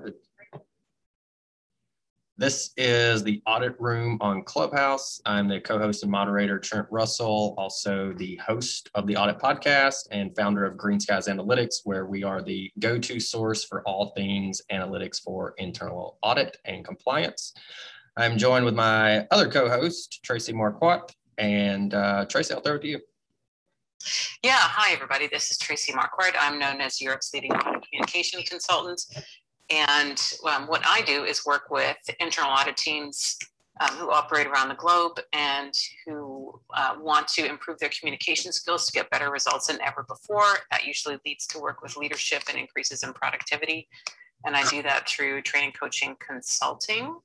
started. This is the audit room on Clubhouse. I'm the co-host and moderator, Trent Russell, also the host of the audit podcast and founder of Green Skies Analytics, where we are the go-to source for all things analytics for internal audit and compliance. I'm joined with my other co-host, Tracie Marquardt. And uh, Tracie, I'll throw it to you. Yeah, hi everybody. This is Tracie Marquardt. I'm known as Europe's leading audit communication consultant. And um, what I do is work with internal audit teams um, who operate around the globe and who uh, want to improve their communication skills to get better results than ever before. That usually leads to work with leadership and increases in productivity. And I do that through training, coaching, consulting,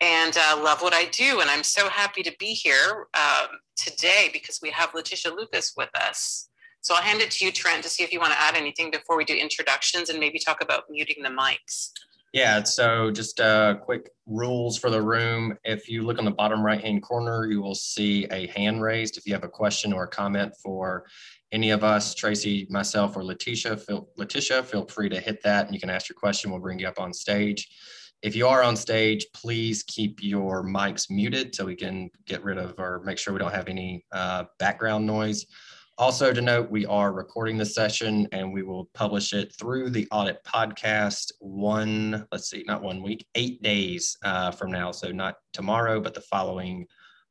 and uh, love what I do. And I'm so happy to be here um, today because we have Leticia Lucas with us. So I'll hand it to you, Trent, to see if you want to add anything before we do introductions and maybe talk about muting the mics. Yeah, so just uh, quick rules for the room. If you look on the bottom right hand corner, you will see a hand raised. If you have a question or a comment for any of us, Tracie, myself, or Leticia, feel, Leticia, feel free to hit that and you can ask your question. We'll bring you up on stage. If you are on stage, please keep your mics muted so we can get rid of or make sure we don't have any uh, background noise. Also to note, we are recording this session and we will publish it through the audit podcast one, let's see, not one week, eight days uh, from now. So not tomorrow, but the following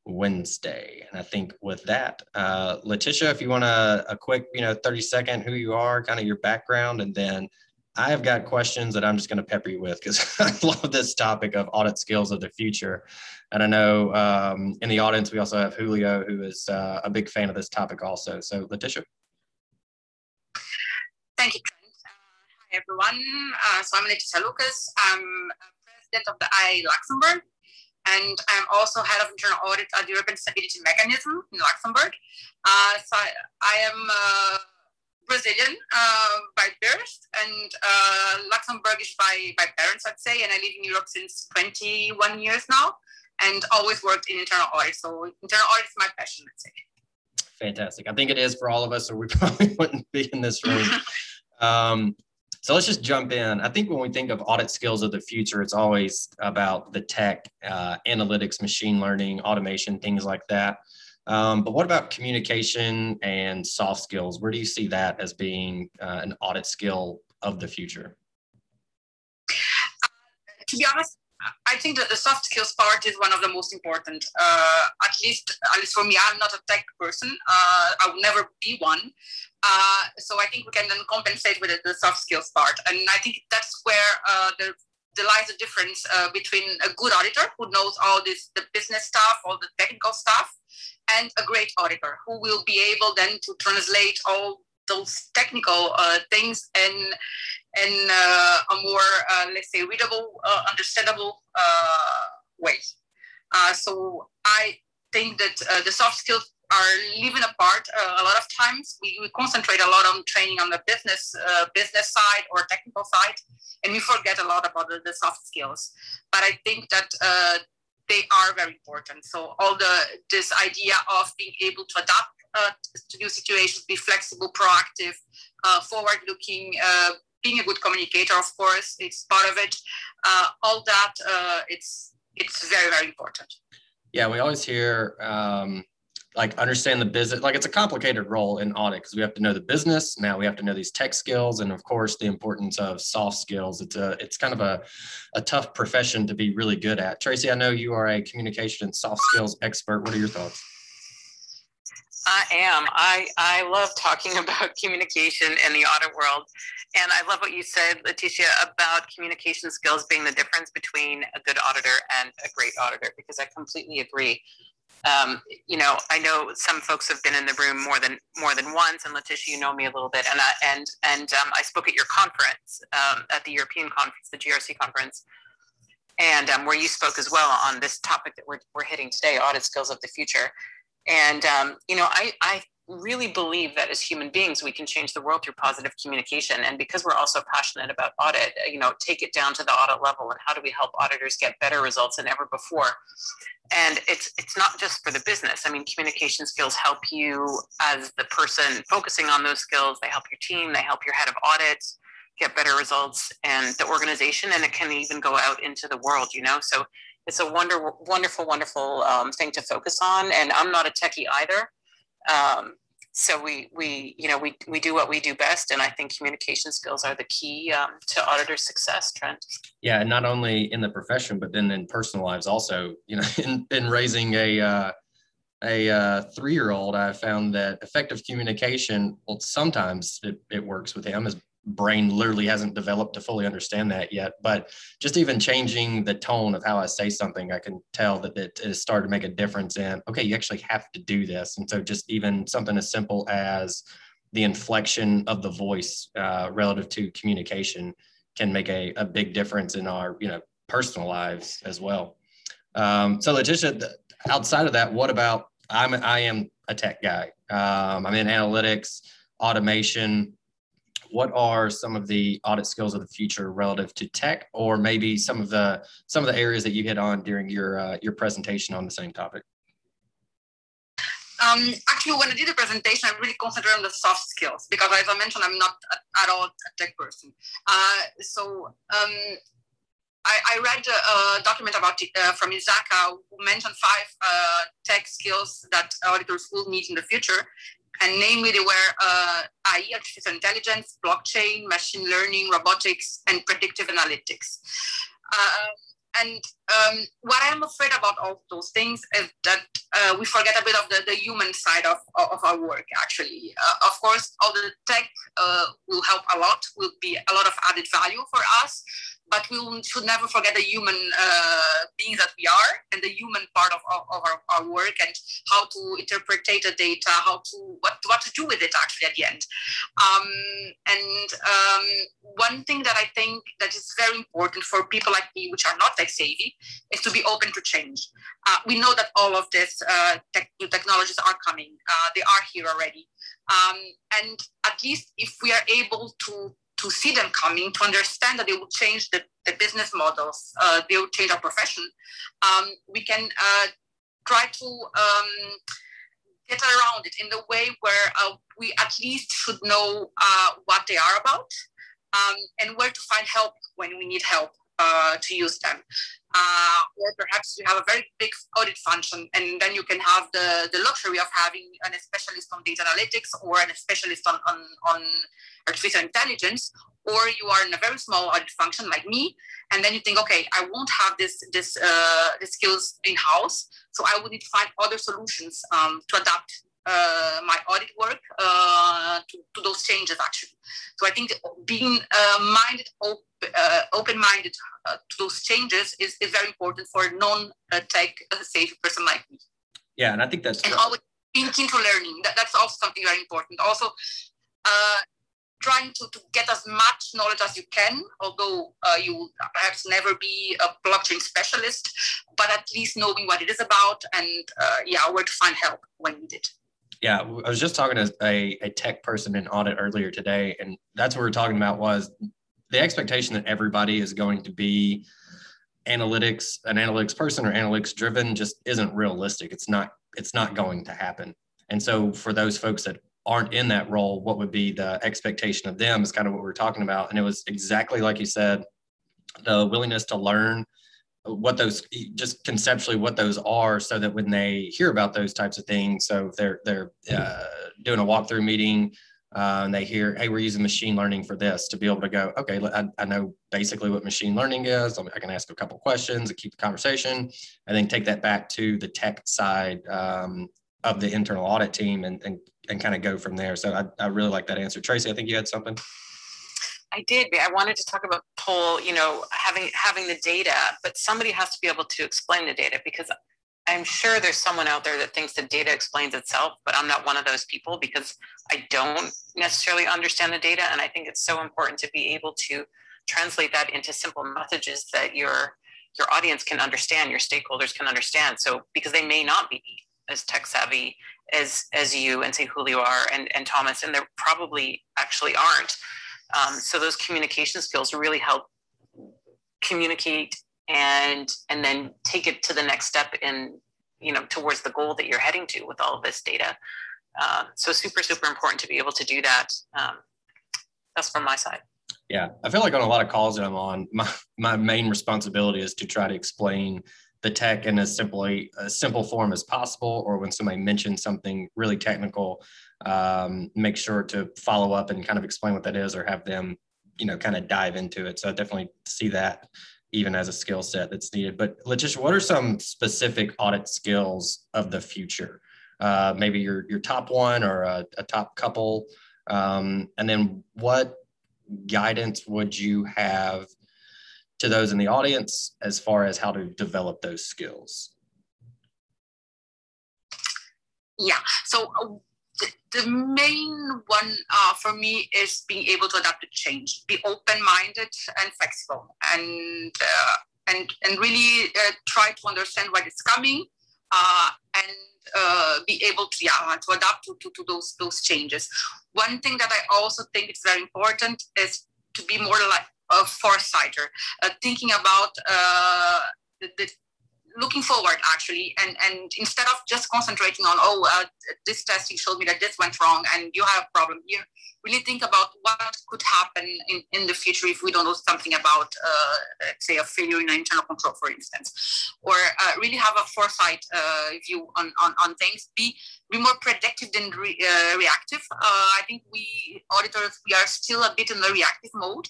Wednesday. And I think with that, uh, Leticia, if you want a, a quick, you know, 30 second who you are, kind of your background, and then I have got questions that I'm just going to pepper you with because I love this topic of audit skills of the future. And I know um, in the audience, we also have Julio, who is uh, a big fan of this topic also. So, Leticia. Thank you, Trent. Uh, hi, everyone. Uh, so, I'm Leticia Lucas. I'm president of the IA Luxembourg, and I'm also head of internal audit at the European Stability Mechanism in Luxembourg. Uh, so, I, I am uh, Brazilian uh, by birth and uh, Luxembourgish by, by parents, I'd say. And I live in Europe since 21 years now and always worked in internal audit. So internal audit is my passion, I'd say. Fantastic. I think it is for all of us, or we probably wouldn't be in this room. um, so let's just jump in. I think when we think of audit skills of the future, it's always about the tech, uh, analytics, machine learning, automation, things like that. Um, but what about communication and soft skills? Where do you see that as being uh, an audit skill of the future? Uh, to be honest, I think that the soft skills part is one of the most important. Uh, at least, at least for me, I'm not a tech person. Uh, I will never be one. Uh, so I think we can then compensate with the soft skills part, and I think that's where uh, the there lies a difference uh, between a good auditor who knows all this the business stuff all the technical stuff and a great auditor who will be able then to translate all those technical uh, things in uh, a more uh, let's say readable uh, understandable uh, way. So i think that the soft skills are living apart a lot of times. We, we, concentrate a lot on training on the business business side or technical side and we forget a lot about the, the soft skills. But i think that they are very important. So all the this idea of being able to adapt uh, to new situations, be flexible, proactive, uh, forward-looking, uh, being a good communicator, of course, it's part of it. Uh, all that uh, it's it's very very important. Yeah, we always hear um, like understand the business like it's a complicated role in audit because we have to know the business. Now we have to know these tech skills and of course the importance of soft skills. It's a it's kind of a, a tough profession to be really good at. Tracie i know you are a communication and soft skills expert. What are your thoughts? I am. I, I love talking about communication in the audit world. And I love what you said, Leticia, about communication skills being the difference between a good auditor and a great auditor, because I completely agree um, you know, I know some folks have been in the room more than more than once, and Leticia, you know me a little bit, and I, and and um, I spoke at your conference um, at the European conference, the GRC conference, and um, where you spoke as well on this topic that we're we're hitting today, audit skills of the future, and um, you know, I I really believe that as human beings we can change the world through positive communication. And because we're also passionate about audit you know take it down to the audit level and how do we help auditors get better results than ever before? And it's it's not just for the business. I mean communication skills help you as the person focusing on those skills. They help your team. They help your head of audit get better results and the organization. And it can even go out into the world you know? So it's a wonder wonderful wonderful um, thing to focus on. And i'm not a techie either um, so we we you know we we do what we do best and i think communication skills are the key um, to auditor success trent. Yeah not only in the profession but then in personal lives also you know in, in raising a uh, a uh, three-year-old i found that effective communication well sometimes it, it works with him as brain literally hasn't developed to fully understand that yet. But just even changing the tone of how I say something, I can tell that it has started to make a difference in, okay, you actually have to do this. And so just even something as simple as the inflection of the voice uh, relative to communication can make a, a big difference in our, you know, personal lives as well. Um, so Leticia, outside of that, what about, I'm, I am a tech guy. Um, I'm in analytics, automation, what are some of the audit skills of the future relative to tech, or maybe some of the some of the areas that you hit on during your uh, your presentation on the same topic? Um, actually, when I did the presentation, I really concentrated on the soft skills because, as I mentioned, I'm not at all a tech person. Uh, so um, I, I, read a, a document about uh, from ISACA who mentioned five uh, tech skills that auditors will need in the future, and namely they were uh, AI, artificial intelligence, blockchain, machine learning, robotics, and predictive analytics. Um, and um, what I'm afraid about all those things is that uh, we forget a bit of the, the human side of, of our work, actually. Uh, of course, all the tech uh, will help a lot, will be a lot of added value for us, but we should never forget the human uh, beings that we are and the human part of, of, of our, our, work and how to interpret the data, how to what, what to do with it actually at the end. Um, and um, one thing that I think that is very important for people like me, which are not tech savvy, is to be open to change. Uh, we know that all of these uh, tech, new technologies are coming; uh, they are here already. Um, and at least if we are able to to see them coming, to understand that they will change the, the business models, uh, they will change our profession, um, we can uh, try to um, get around it in the way where uh, we at least should know uh, what they are about um, and where to find help when we need help uh, to use them. Uh, or perhaps you have a very big audit function, and then you can have the, the luxury of having an specialist on data analytics or a specialist on, on, on artificial intelligence, or you are in a very small audit function like me, and then you think, okay, I won't have this this uh, this skills in house, so I would need to find other solutions um, to adapt uh, my audit work uh, to, to, those changes actually. So I think being uh, minded, op- uh, open-minded uh, to those changes is, is very important for a non-tech savvy person like me. Yeah, and I think that's and always being keen to learning. That, that's also something very important. Also, trying to, to get as much knowledge as you can, although uh, you will perhaps never be a blockchain specialist, but at least knowing what it is about and uh, yeah, where to find help when needed. Yeah, I was just talking to a, a tech person in audit earlier today, and that's what we are talking about was the expectation that everybody is going to be analytics, an analytics person or analytics driven just isn't realistic. It's not, it's not going to happen. And so for those folks that aren't in that role, what would be the expectation of them is kind of what we're talking about. And it was exactly like you said, the willingness to learn what those just conceptually what those are so that when they hear about those types of things so if they're they're uh, doing a walkthrough meeting uh, and they hear hey we're using machine learning for this to be able to go okay I, I know basically what machine learning is. I can ask a couple questions and keep the conversation and then take that back to the tech side um, of the internal audit team and, and, and kind of go from there. So I, I really like that answer. Tracie i think you had something I did. I wanted to talk about poll, you know, having having the data, but somebody has to be able to explain the data because I'm sure there's someone out there that thinks the data explains itself, but I'm not one of those people because I don't necessarily understand the data. And I think it's so important to be able to translate that into simple messages that your your audience can understand, your stakeholders can understand. So because they may not be as tech savvy as as you and say Julio are and, and Thomas, and they probably actually aren't. Um, so those communication skills really help communicate and and then take it to the next step in you know towards the goal that you're heading to with all of this data. Uh, so super super important to be able to do that. Um, that's from my side. Yeah, I feel like on a lot of calls that I'm on, my my main responsibility is to try to explain the tech in as simply a simple form as possible, or when somebody mentions something really technical, um, make sure to follow up and kind of explain what that is, or have them, you know, kind of dive into it. So I definitely see that even as a skill set that's needed. But Leticia, what are some specific audit skills of the future? Uh, maybe your your top one or a, a top couple, um, and then what guidance would you have to those in the audience as far as how to develop those skills? Yeah, so uh, the, main one uh, for me is being able to adapt to change, be open-minded and flexible, and uh, and and really uh, try to understand what is coming, uh, and uh, be able to yeah to adapt to, to, to those those changes. One thing that I also think is very important is to be more like a foresighter, uh, thinking about the, looking forward actually, and and instead of just concentrating on oh uh, this testing showed me that this went wrong and you have a problem, you really think about what could happen in, in the future if we don't know something about uh, say a failure in internal control, for instance, or uh, really have a foresight uh, view on, on on things. Be be more predictive than re, reactive. I think we auditors we are still a bit in the reactive mode.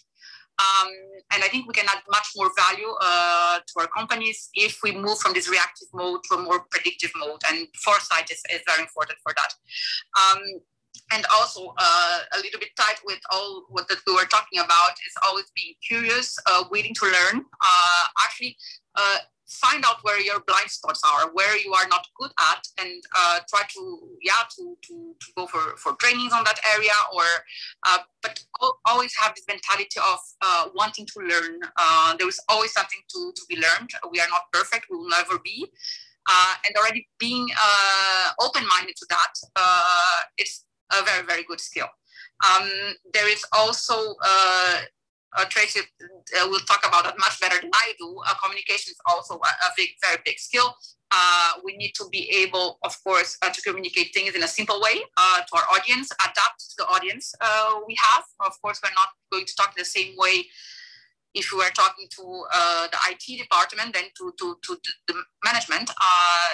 Um, and I think we can add much more value uh, to our companies if we move from this reactive mode to a more predictive mode. And foresight is, is very important for that. Um, and also uh, a little bit tied with all what that we were talking about is always being curious, uh, waiting to learn. Uh, actually, uh, find out where your blind spots are, where you are not good at, and uh, try to yeah to, to, to go for, for trainings on that area. Or uh, but always have this mentality of uh, wanting to learn. Uh, there is always something to, to be learned. We are not perfect. We will never be. Uh, and already being uh, open-minded to that, it's a very very good skill. Um, there is also uh, Tracie uh, will talk about it much better than I do. Uh, communication is also a, a big, very big skill. Uh, we need to be able, of course, uh, to communicate things in a simple way uh, to our audience, adapt to the audience we have. Of course, we're not going to talk the same way if we were talking to the IT department than to, to, to the management.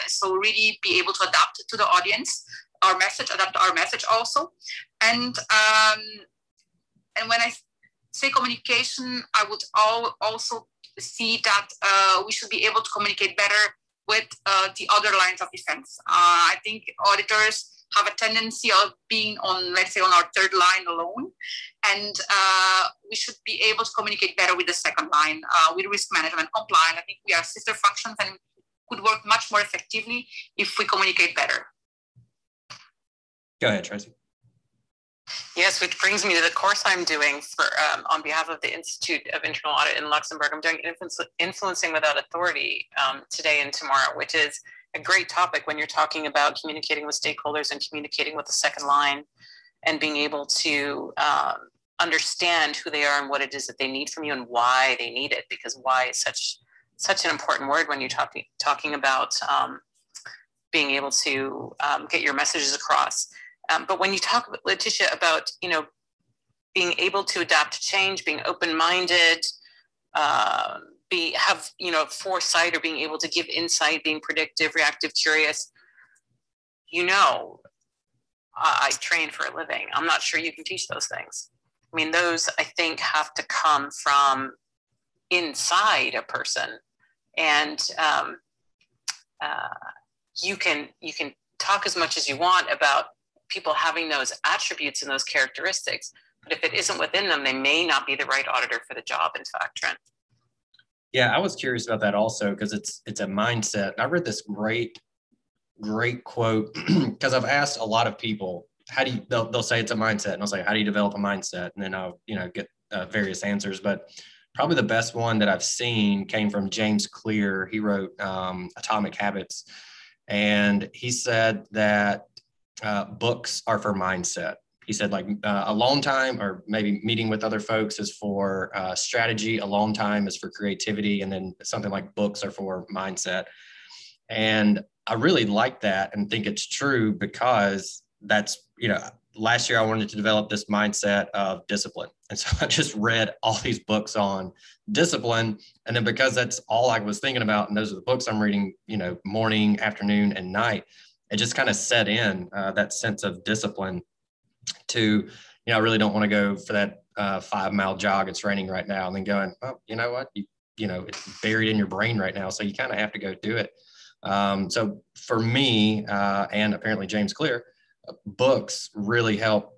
so really be able to adapt to the audience, our message, adapt our message also. And um, and when I say communication, I would all, also see that uh, we should be able to communicate better with uh, the other lines of defense. Uh, I think auditors have a tendency of being on, let's say, on our third line alone, and uh, we should be able to communicate better with the second line, uh, with risk management, compliance. I think we are sister functions and could work much more effectively if we communicate better. Go ahead, Tracie. Yes, which brings me to the course I'm doing for um, on behalf of the Institute of Internal Audit in Luxembourg. I'm doing influ- influencing without authority um, today and tomorrow, which is a great topic when you're talking about communicating with stakeholders and communicating with the second line, and being able to um, understand who they are and what it is that they need from you and why they need it. Because why is such such an important word when you're talking talking about um, being able to um, get your messages across. Um, but when you talk, Leticia, about you know being able to adapt to change, being open-minded, uh, be have you know foresight or being able to give insight, being predictive, reactive, curious. You know, I, I train for a living. I'm not sure you can teach those things. I mean, those I think have to come from inside a person, and um, uh, you can you can talk as much as you want about people having those attributes and those characteristics. But if it isn't within them, they may not be the right auditor for the job, in fact, Trent. Yeah, I was curious about that also because it's it's a mindset. I read this great, great quote because I've asked a lot of people, how do you they'll, they'll say it's a mindset, and I'll say, how do you develop a mindset? And then I'll, you know, get uh, various answers. But probably the best one that I've seen came from James Clear. He wrote um, Atomic Habits. And he said that uh, books are for mindset. He said like uh, alone time or maybe meeting with other folks is for uh, strategy. Alone time is for creativity, and then something like books are for mindset. And I really like that and think it's true because that's you know last year I wanted to develop this mindset of discipline. And so I just read all these books on discipline. And then because that's all I was thinking about, and those are the books I'm reading, you know, morning, afternoon, and night, it just kind of set in uh, that sense of discipline to, you know, I really don't want to go for that uh, five mile jog. It's raining right now. And then going, oh, you know what? You, you know, it's buried in your brain right now. So you kind of have to go do it. Um, so for me, uh, and apparently James Clear, uh, books really help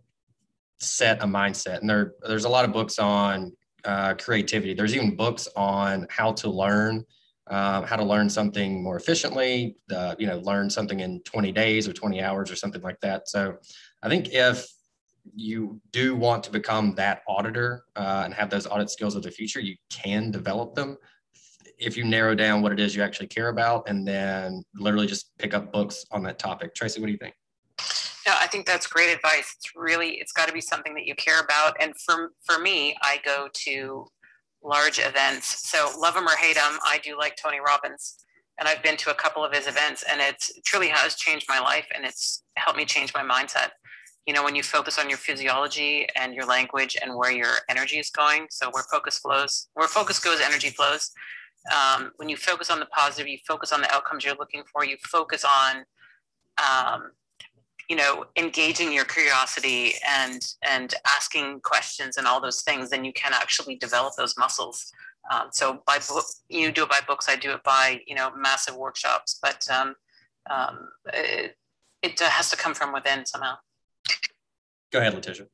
set a mindset. And there, there's a lot of books on uh, creativity. There's even books on how to learn, uh, how to learn something more efficiently. Uh, you know, learn something in 20 days or 20 hours or something like that. So, I think if you do want to become that auditor uh, and have those audit skills of the future, you can develop them if you narrow down what it is you actually care about, and then literally just pick up books on that topic. Tracie, what do you think? No, I think that's great advice. It's really, it's got to be something that you care about. And for, for me, I go to large events. So love them or hate them, I do like Tony Robbins. And I've been to a couple of his events and it truly has changed my life and it's helped me change my mindset. You know, when you focus on your physiology and your language and where your energy is going. So where focus flows, where focus goes, energy flows. Um, when you focus on the positive, you focus on the outcomes you're looking for, you focus on um, you know engaging your curiosity and and asking questions and all those things then you can actually develop those muscles. Um, so by book you do it by books i do it by you know massive workshops but um, um, it, it has to come from within somehow. Go ahead leticia.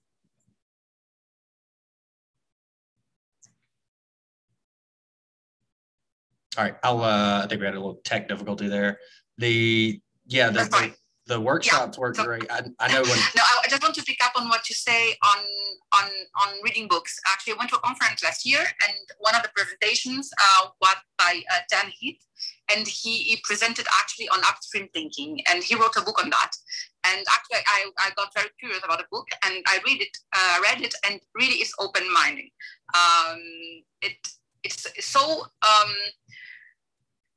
All right i'll uh, i think we had a little tech difficulty there. The yeah the, the the workshops yeah. work so, great. I, I know when. no, I just want to pick up on what you say on on on reading books. Actually, I went to a conference last year, and one of the presentations uh, was by uh, Dan Heath, and he, he presented actually on upstream thinking, and he wrote a book on that. And actually, I, I got very curious about the book, and I read it, uh, read it, and really is open-minded. Um, it it's so. Um,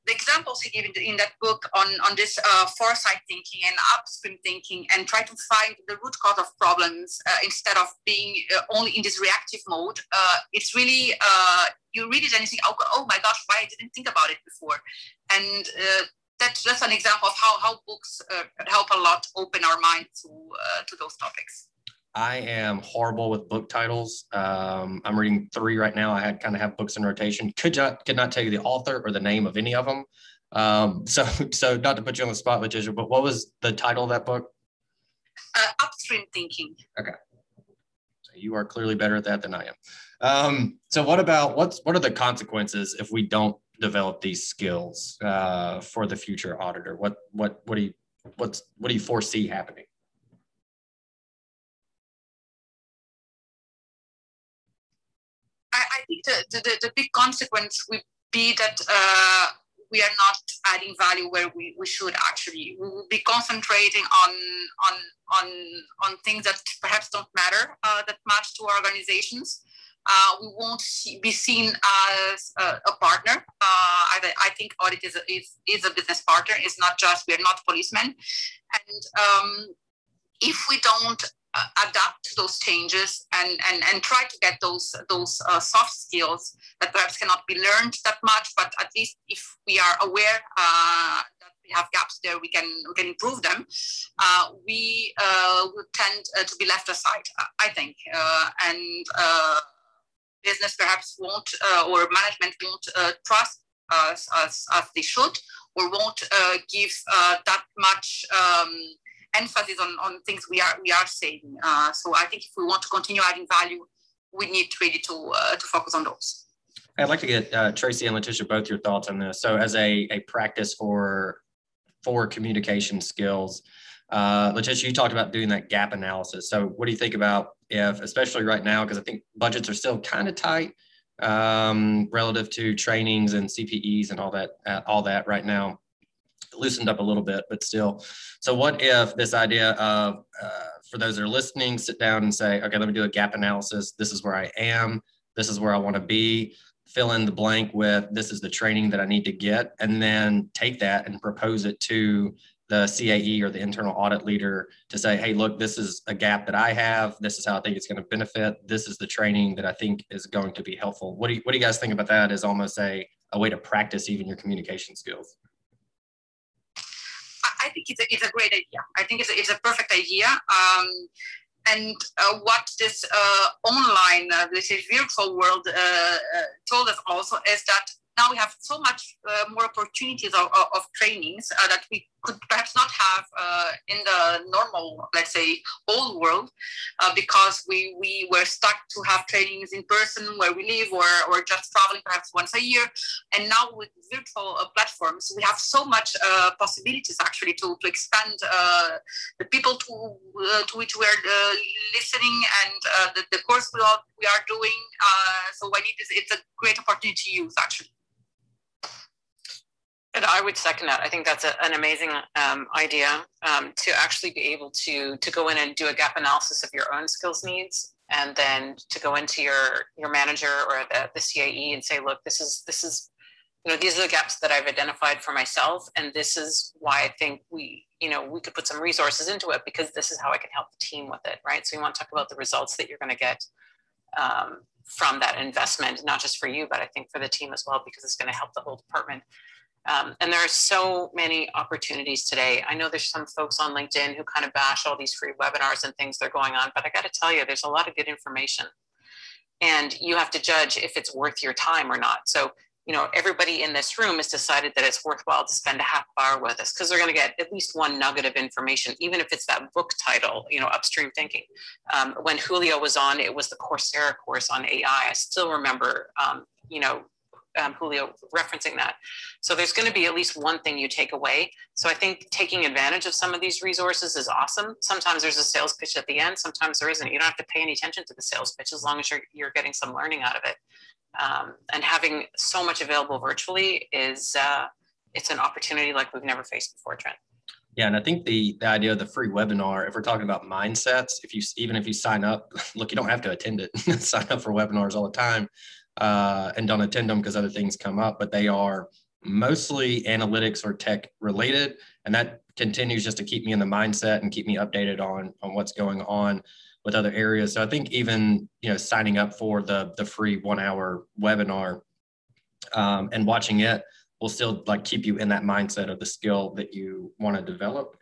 the examples he gave in, that book on, on this uh, foresight thinking and upstream thinking and try to find the root cause of problems uh, instead of being uh, only in this reactive mode, uh, it's really, uh, you read it and you think, oh, oh, my gosh, why I didn't think about it before. And uh, that's just an example of how, how books help a lot open our mind to, to those topics. I am horrible with book titles. Um, I'm reading three right now. I had kind of have books in rotation. Could not could not tell you the author or the name of any of them. Um, so so not to put you on the spot, Leticia, but what was the title of that book? Uh, upstream thinking. Okay. So you are clearly better at that than I am. Um, so what about what's what are the consequences if we don't develop these skills uh, for the future auditor? What what what do you what's what do you foresee happening? The, the, the big consequence would be that uh, we are not adding value where we, we should actually. We will be concentrating on on on on things that perhaps don't matter uh, that much to our organizations. Uh, we won't see, be seen as a, a partner. Uh, I, I, think audit is a, is, is a business partner. It's not just we are not policemen, and um, if we don't adapt to those changes and, and, and try to get those, those uh, soft skills that perhaps cannot be learned that much, but at least if we are aware uh, that we have gaps there, we can, we can improve them. Uh, we uh, will tend uh, to be left aside, I think. and business perhaps won't, or management won't trust us as, as they should, or won't give that much um, emphasis on, on things we are we are saying. Uh, so I think if we want to continue adding value, we need really to uh, to focus on those. I'd like to get uh, Tracie and Leticia both your thoughts on this. So as a, a practice for for communication skills, uh, Leticia, you talked about doing that gap analysis. So what do you think about if, especially right now, because I think budgets are still kind of tight um, relative to trainings and CPEs and all that, uh, all that right now loosened up a little bit, but still. So, what if this idea of, uh, for those that are listening, sit down and say, okay, let me do a gap analysis. This is where I am. This is where I want to be. Fill in the blank with this is the training that I need to get, and then take that and propose it to the CAE or the internal audit leader to say, hey, look, this is a gap that I have. This is how I think it's going to benefit. This is the training that I think is going to be helpful. What do you, what do you guys think about that as almost a, a way to practice even your communication skills? I think it's a, it's a great idea. I think it's a, it's a perfect idea. Um, and uh, what this uh, online, uh, this virtual world uh, uh, told us also is that now we have so much uh, more opportunities of, of, of trainings that we could perhaps not have uh, in the normal, let's say, old world, uh, because we, we were stuck to have trainings in person where we live or, or just traveling perhaps once a year. And now with virtual uh, platforms, we have so much uh, possibilities actually to, to expand the people to, to which we are listening and the, the course we are, we are doing. so I need this, it's a great opportunity to use actually. I would second that. I think that's a, an amazing um, idea um, to actually be able to to go in and do a gap analysis of your own skills needs, and then to go into your your manager or the, the CAE and say, look, this is this is you know these are the gaps that I've identified for myself, and this is why I think we you know we could put some resources into it because this is how I can help the team with it, right? So we want to talk about the results that you're going to get. Um, from that investment, not just for you, but I think for the team as well, because it's going to help the whole department. Um, and there are so many opportunities today. I know there's some folks on LinkedIn who kind of bash all these free webinars and things that are going on, but I got to tell you, there's a lot of good information. And you have to judge if it's worth your time or not. So, you know, everybody in this room has decided that it's worthwhile to spend a half hour with us because they're going to get at least one nugget of information, even if it's that book title, you know, Upstream Thinking. Um, when Julio was on, it was the Coursera course on AI. I still remember, um, you know, um, Julio referencing that. So there's going to be at least one thing you take away. So I think taking advantage of some of these resources is awesome. Sometimes there's a sales pitch at the end. Sometimes there isn't. You don't have to pay any attention to the sales pitch as long as you're, you're getting some learning out of it. Um, and having so much available virtually is uh, it's an opportunity like we've never faced before, Trent. Yeah, and I think the the idea of the free webinar, if we're talking about mindsets, if you even if you sign up, look, you don't have to attend it. sign up for webinars all the time uh, and don't attend them because other things come up, but they are mostly analytics or tech related. And that continues just to keep me in the mindset and keep me updated on, on what's going on with other areas. So I think even, you know, signing up for the, the free one hour webinar um, and watching it will still like keep you in that mindset of the skill that you want to develop.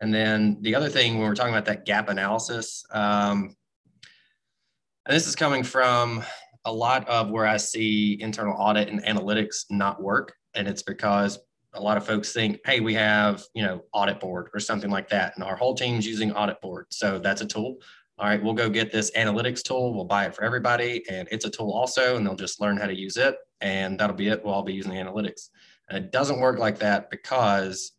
And then the other thing, when we're talking about that gap analysis, um, and this is coming from a lot of where I see internal audit and analytics not work. And it's because a lot of folks think, hey, we have, you know, AuditBoard or something like that. And our whole team's using AuditBoard. So that's a tool. All right, we'll go get this analytics tool. We'll buy it for everybody. And it's a tool also, and they'll just learn how to use it. And that'll be it. We'll all be using the analytics. And it doesn't work like that because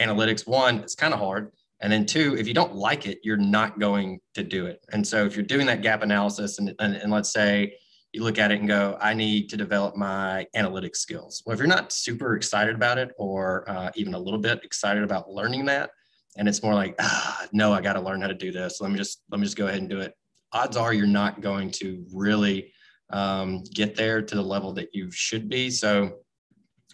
analytics, one, it's kind of hard. And then two, if you don't like it, you're not going to do it. And so if you're doing that gap analysis and, and, and let's say you look at it and go, I need to develop my analytics skills. Well, if you're not super excited about it or uh, even a little bit excited about learning that, and it's more like, ah, no, I got to learn how to do this. Let me just let me just go ahead and do it. Odds are you're not going to really um, get there to the level that you should be. So,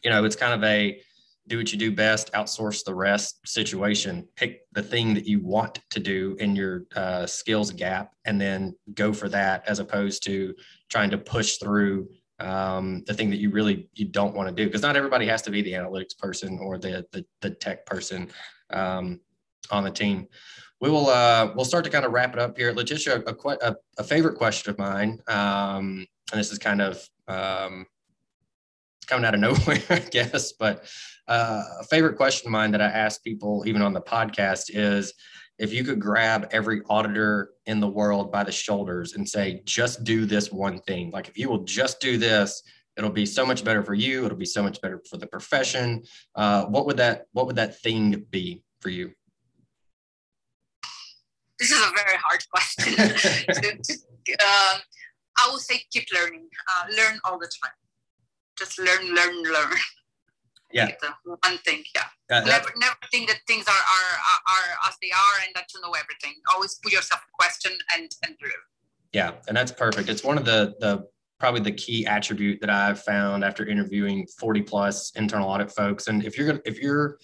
you know, it's kind of a do what you do best, outsource the rest situation. Pick the thing that you want to do in your uh, skills gap and then go for that as opposed to trying to push through um, the thing that you really you don't want to do because not everybody has to be the analytics person or the the, the tech person um, on the team. We will uh, we'll start to kind of wrap it up here. Leticia, a, a, a favorite question of mine, um, and this is kind of um, coming out of nowhere, I guess, but uh, a favorite question of mine that I ask people even on the podcast is if you could grab every auditor in the world by the shoulders and say, just do this one thing, like if you will just do this, it'll be so much better for you. It'll be so much better for the profession. Uh, what would that What would that thing be for you? This is a very hard question. um, I would say keep learning. Uh, learn all the time. Just learn, learn, learn. Yeah. One thing yeah. Never never think that things are, are are as they are and that you know everything. Always put yourself a question and and do yeah and that's perfect. It's one of the the probably the key attribute that i've found after interviewing 40 plus internal audit folks. And if you're gonna if you're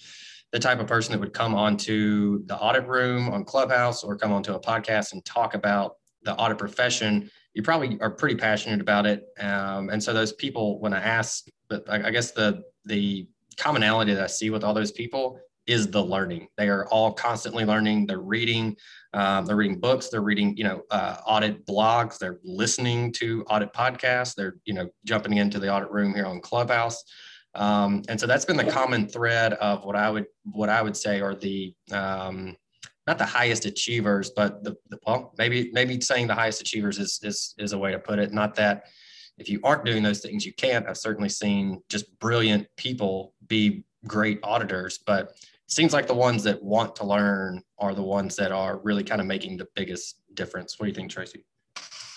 the type of person that would come onto the audit room on Clubhouse or come onto a podcast and talk about the audit profession, you probably are pretty passionate about it. Um, and so those people, when I ask, but I, I guess the the commonality that I see with all those people is the learning. They are all constantly learning. They're reading. Um, they're reading books. They're reading, you know, uh, audit blogs. They're listening to audit podcasts. They're, you know, jumping into the audit room here on Clubhouse. Um, and so that's been the common thread of what I would what I would say are the um, not the highest achievers, but the, the, well maybe maybe saying the highest achievers is is is a way to put it. Not that if you aren't doing those things, you can't. I've certainly seen just brilliant people be great auditors, but it seems like the ones that want to learn are the ones that are really kind of making the biggest difference. What do you think, Tracie?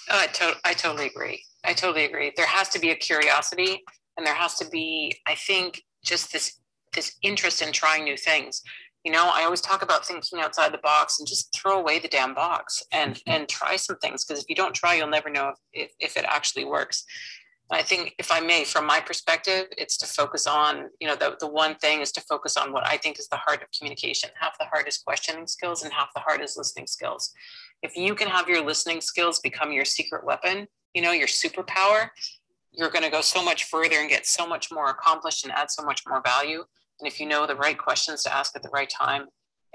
Oh, I, to- I totally agree. I totally agree. There has to be a curiosity and there has to be i think just this this interest in trying new things you know i always talk about thinking outside the box and just throw away the damn box and mm-hmm. and try some things because if you don't try you'll never know if, if, if it actually works I think, if I may, from my perspective, it's to focus on, you know, the, the one thing is to focus on what I think is the heart of communication. Half the heart is questioning skills, and half the heart is listening skills. If you can have your listening skills become your secret weapon, you know, your superpower, you're going to go so much further and get so much more accomplished and add so much more value. And if you know the right questions to ask at the right time,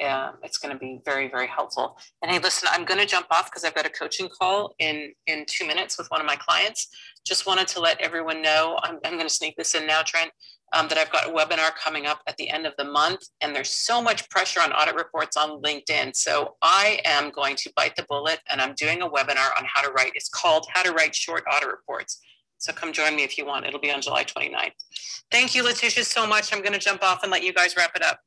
um, it's going to be very, very helpful. And hey, listen, I'm going to jump off because I've got a coaching call in in two minutes with one of my clients. Just wanted to let everyone know I'm, I'm going to sneak this in now, Trent. Um, that I've got a webinar coming up at the end of the month, and there's so much pressure on audit reports on LinkedIn. So I am going to bite the bullet, and I'm doing a webinar on how to write. It's called How to Write Short Audit Reports. So come join me if you want. It'll be on July 29th. Thank you, Leticia, so much. I'm going to jump off and let you guys wrap it up.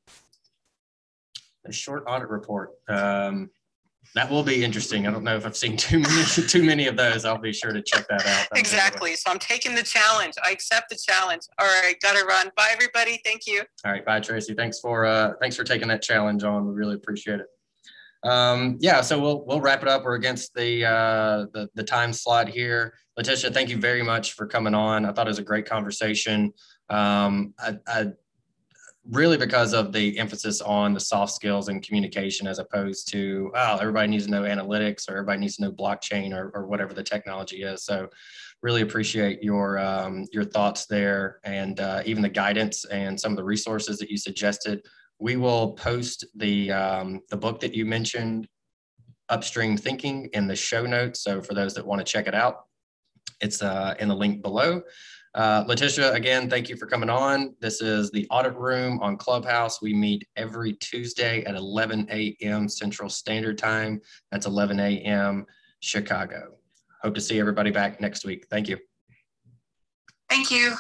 A short audit report. Um, that will be interesting. I don't know if I've seen too many too many of those. I'll be sure to check that out. exactly. So I'm taking the challenge. I accept the challenge. All right, gotta run. Bye, everybody. Thank you. All right, bye, Tracie. Thanks for uh, thanks for taking that challenge on. We really appreciate it. Um, yeah, so we'll we'll wrap it up. We're against the uh, the, the time slot here. Leticia, thank you very much for coming on. I thought it was a great conversation. Um, I, I, really because of the emphasis on the soft skills and communication as opposed to oh everybody needs to know analytics or everybody needs to know blockchain or, or whatever the technology is. So really appreciate your um, your thoughts there and uh, even the guidance and some of the resources that you suggested we will post the um, the book that you mentioned, Upstream Thinking, in the show notes. So for those that want to check it out, it's uh, in the link below. Uh, Leticia, again, thank you for coming on. This is the Audit Room on Clubhouse. We meet every Tuesday at 11 a.m. Central Standard Time. That's 11 a.m. Chicago. Hope to see everybody back next week. Thank you. Thank you.